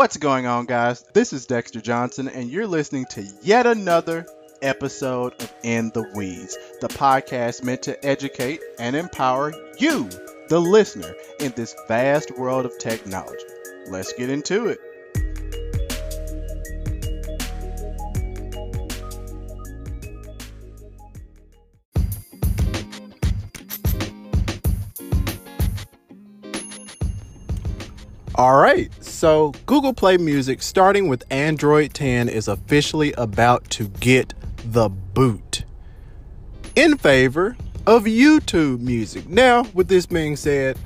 What's going on, guys? This is Dexter Johnson, and you're listening to yet another episode of In the Weeds, the podcast meant to educate and empower you, the listener, in this vast world of technology. Let's get into it. All right, so Google Play Music, starting with Android 10, is officially about to get the boot in favor of YouTube Music. Now, with this being said,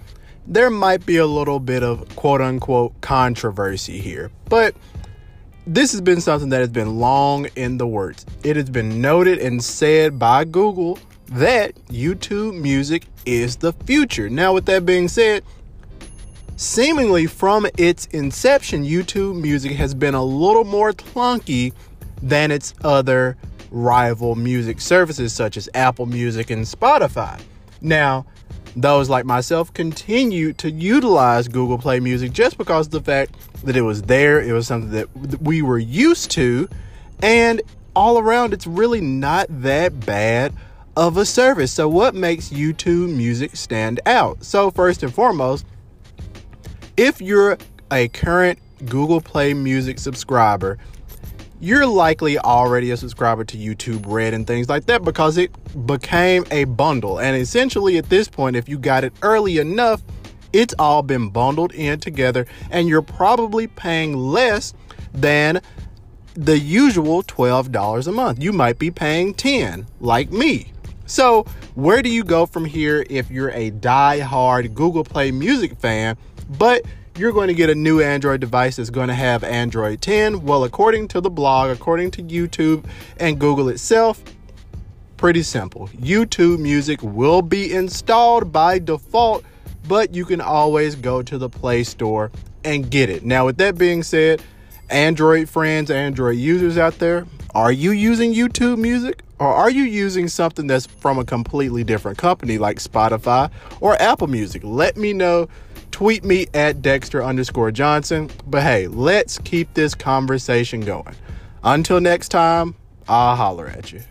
there might be a little bit of quote unquote controversy here, but this has been something that has been long in the works. It has been noted and said by Google that YouTube Music is the future. Now, with that being said, Seemingly from its inception, YouTube Music has been a little more clunky than its other rival music services such as Apple Music and Spotify. Now, those like myself continue to utilize Google Play Music just because the fact that it was there, it was something that we were used to, and all around it's really not that bad of a service. So, what makes YouTube Music stand out? So, first and foremost, if you're a current Google Play Music subscriber, you're likely already a subscriber to YouTube Red and things like that because it became a bundle. And essentially, at this point, if you got it early enough, it's all been bundled in together, and you're probably paying less than the usual $12 a month. You might be paying 10 like me. So, where do you go from here if you're a die-hard Google Play Music fan? But you're going to get a new Android device that's going to have Android 10. Well, according to the blog, according to YouTube and Google itself, pretty simple. YouTube Music will be installed by default, but you can always go to the Play Store and get it. Now, with that being said, Android friends, Android users out there, are you using YouTube Music? Or are you using something that's from a completely different company like Spotify or Apple Music? Let me know tweet me at Dexter underscore Johnson. But hey, let's keep this conversation going. Until next time, I'll holler at you.